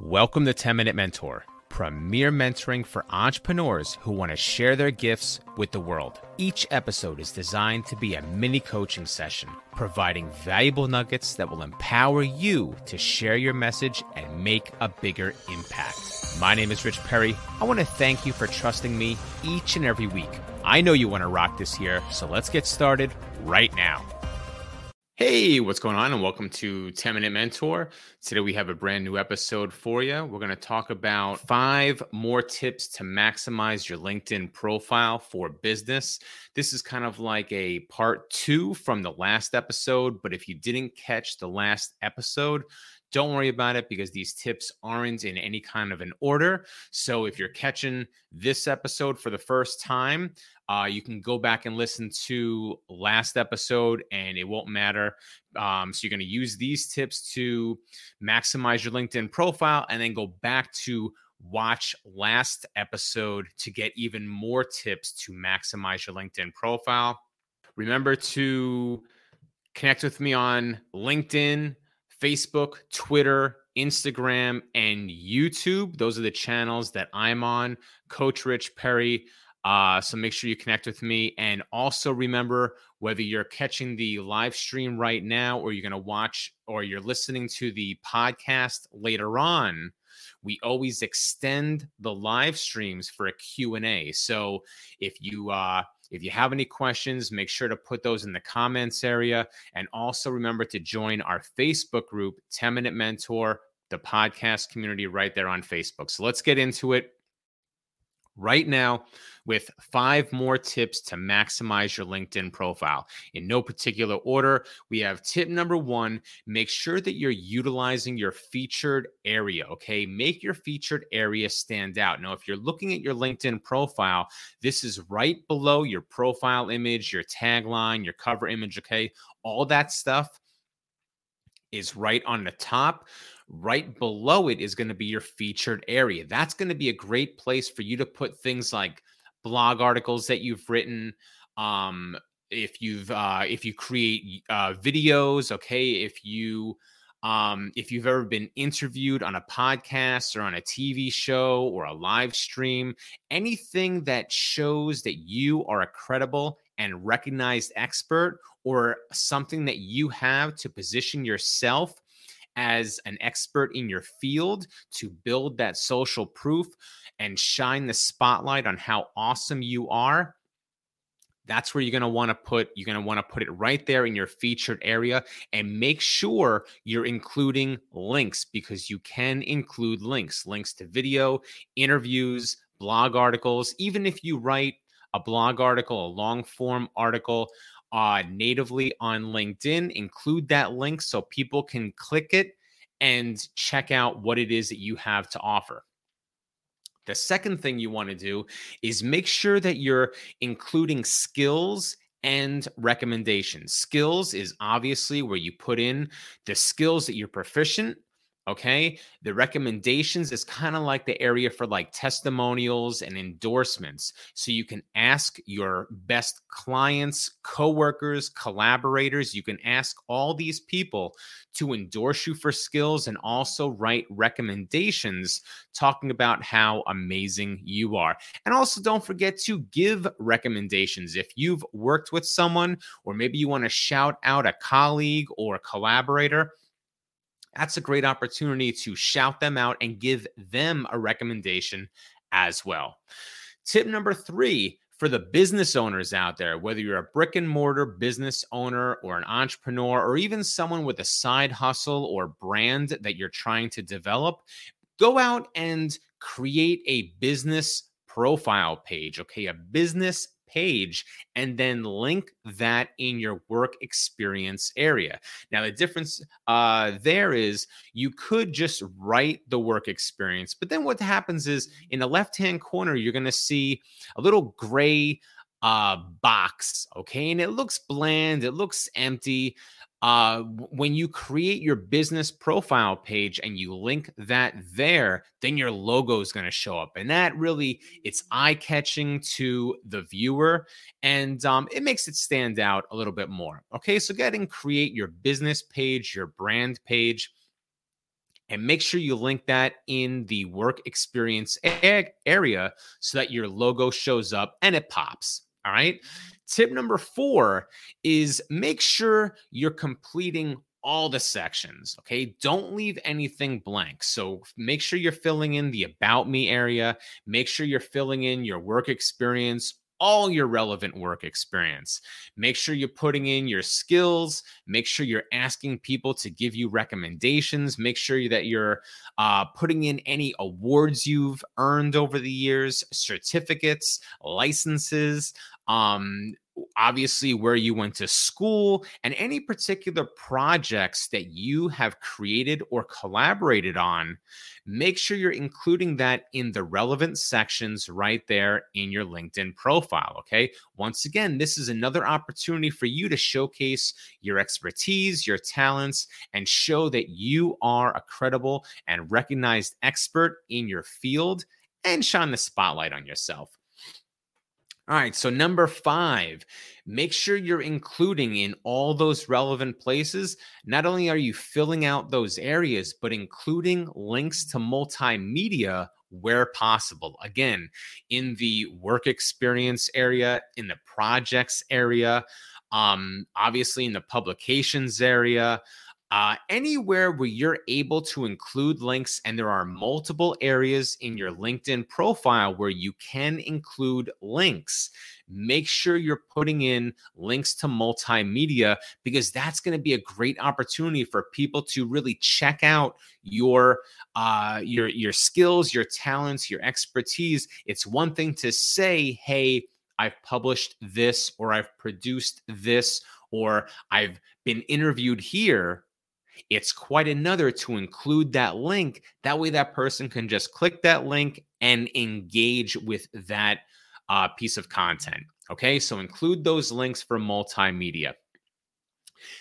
Welcome to 10 Minute Mentor, premier mentoring for entrepreneurs who want to share their gifts with the world. Each episode is designed to be a mini coaching session, providing valuable nuggets that will empower you to share your message and make a bigger impact. My name is Rich Perry. I want to thank you for trusting me each and every week. I know you want to rock this year, so let's get started right now. Hey, what's going on? And welcome to 10 Minute Mentor. Today we have a brand new episode for you. We're going to talk about five more tips to maximize your LinkedIn profile for business. This is kind of like a part two from the last episode, but if you didn't catch the last episode, don't worry about it because these tips aren't in any kind of an order. So if you're catching this episode for the first time, uh, you can go back and listen to last episode and it won't matter. Um, so you're going to use these tips to maximize your LinkedIn profile and then go back to watch last episode to get even more tips to maximize your LinkedIn profile. Remember to connect with me on LinkedIn Facebook, Twitter, Instagram, and YouTube. Those are the channels that I'm on. Coach Rich Perry. Uh, so make sure you connect with me. And also remember whether you're catching the live stream right now or you're going to watch or you're listening to the podcast later on, we always extend the live streams for a Q&A. So if you uh, if you have any questions, make sure to put those in the comments area. And also remember to join our Facebook group, 10 Minute Mentor, the podcast community right there on Facebook. So let's get into it right now with five more tips to maximize your LinkedIn profile. In no particular order, we have tip number one make sure that you're utilizing your featured area. Okay. Make your featured area stand out. Now, if you're looking at your LinkedIn profile, this is right below your profile image, your tagline, your cover image. Okay. All that stuff is right on the top. Right below it is going to be your featured area. That's going to be a great place for you to put things like blog articles that you've written. Um, if you've uh, if you create uh, videos, okay, if you um, if you've ever been interviewed on a podcast or on a TV show or a live stream, anything that shows that you are a credible and recognized expert or something that you have to position yourself as an expert in your field to build that social proof and shine the spotlight on how awesome you are that's where you're going to want to put you're going to want to put it right there in your featured area and make sure you're including links because you can include links links to video interviews blog articles even if you write a blog article a long form article uh, natively on LinkedIn. Include that link so people can click it and check out what it is that you have to offer. The second thing you want to do is make sure that you're including skills and recommendations. Skills is obviously where you put in the skills that you're proficient Okay. The recommendations is kind of like the area for like testimonials and endorsements. So you can ask your best clients, coworkers, collaborators, you can ask all these people to endorse you for skills and also write recommendations talking about how amazing you are. And also don't forget to give recommendations. If you've worked with someone, or maybe you want to shout out a colleague or a collaborator, that's a great opportunity to shout them out and give them a recommendation as well. Tip number three for the business owners out there, whether you're a brick and mortar business owner or an entrepreneur, or even someone with a side hustle or brand that you're trying to develop, go out and create a business profile page, okay? A business page and then link that in your work experience area. Now, the difference uh, there is you could just write the work experience, but then what happens is in the left hand corner, you're going to see a little gray uh box okay and it looks bland it looks empty uh, when you create your business profile page and you link that there, then your logo is going to show up, and that really it's eye catching to the viewer, and um, it makes it stand out a little bit more. Okay, so get and create your business page, your brand page. and make sure you link that in the work experience area so that your logo shows up and it pops. All right. Tip number four is make sure you're completing all the sections. Okay. Don't leave anything blank. So make sure you're filling in the about me area. Make sure you're filling in your work experience all your relevant work experience. Make sure you're putting in your skills. Make sure you're asking people to give you recommendations. Make sure that you're uh, putting in any awards you've earned over the years, certificates, licenses. Um, obviously where you went to school and any particular projects that you have created or collaborated on make sure you're including that in the relevant sections right there in your linkedin profile okay? Once again this is another opportunity for you to showcase your expertise your talents and show that you are a credible and recognized expert in your field and shine the spotlight on yourself all right. So, number five, make sure you're including in all those relevant places. Not only are you filling out those areas, but including links to multimedia where possible. Again, in the work experience area, in the projects area, um, obviously in the publications area. Uh, anywhere where you're able to include links, and there are multiple areas in your LinkedIn profile where you can include links. Make sure you're putting in links to multimedia because that's going to be a great opportunity for people to really check out your uh, your your skills, your talents, your expertise. It's one thing to say, "Hey, I've published this," or "I've produced this," or "I've been interviewed here." It's quite another to include that link. That way, that person can just click that link and engage with that uh, piece of content. Okay, so include those links for multimedia.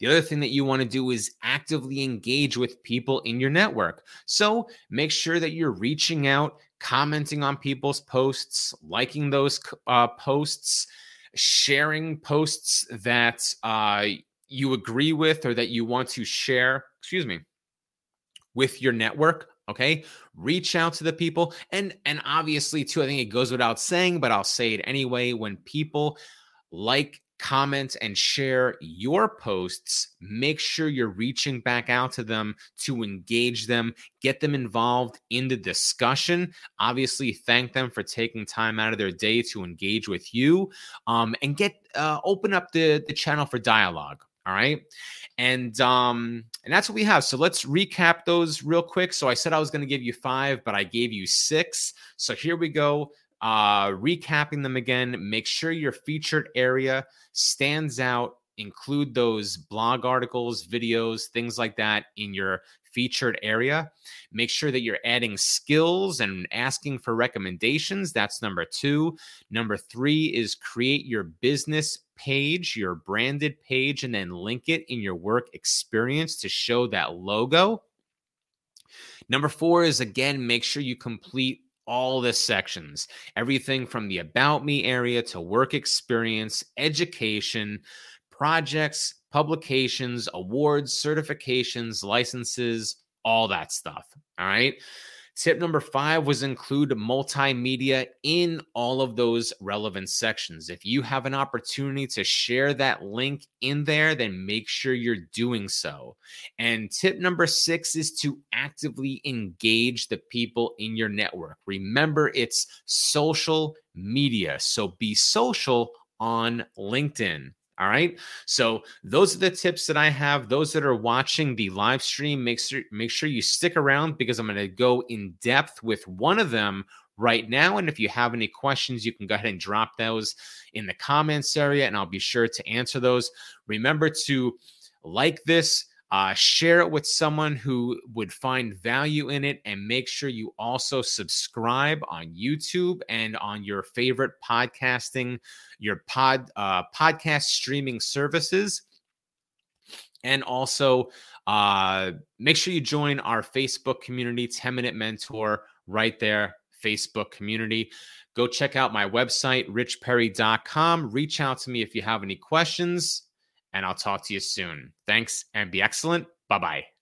The other thing that you want to do is actively engage with people in your network. So make sure that you're reaching out, commenting on people's posts, liking those uh, posts, sharing posts that uh, you agree with or that you want to share, excuse me, with your network, okay? Reach out to the people and and obviously too I think it goes without saying, but I'll say it anyway when people like comment and share your posts, make sure you're reaching back out to them to engage them, get them involved in the discussion. Obviously, thank them for taking time out of their day to engage with you, um, and get uh, open up the the channel for dialogue. All right. And um, and that's what we have. So let's recap those real quick. So I said I was going to give you five, but I gave you six. So here we go. Uh, recapping them again. Make sure your featured area stands out. Include those blog articles, videos, things like that in your featured area. Make sure that you're adding skills and asking for recommendations. That's number two. Number three is create your business page, your branded page, and then link it in your work experience to show that logo. Number four is again, make sure you complete all the sections everything from the about me area to work experience, education, projects, publications, awards, certifications, licenses, all that stuff. All right. Tip number five was include multimedia in all of those relevant sections. If you have an opportunity to share that link in there, then make sure you're doing so. And tip number six is to actively engage the people in your network. Remember, it's social media. So be social on LinkedIn. All right. So those are the tips that I have. Those that are watching the live stream, make sure make sure you stick around because I'm going to go in depth with one of them right now. And if you have any questions, you can go ahead and drop those in the comments area, and I'll be sure to answer those. Remember to like this, uh, share it with someone who would find value in it, and make sure you also subscribe on YouTube and on your favorite podcasting, your pod uh, podcast streaming services. And also, uh, make sure you join our Facebook community, 10 Minute Mentor, right there, Facebook community. Go check out my website, richperry.com. Reach out to me if you have any questions and I'll talk to you soon. Thanks and be excellent. Bye bye.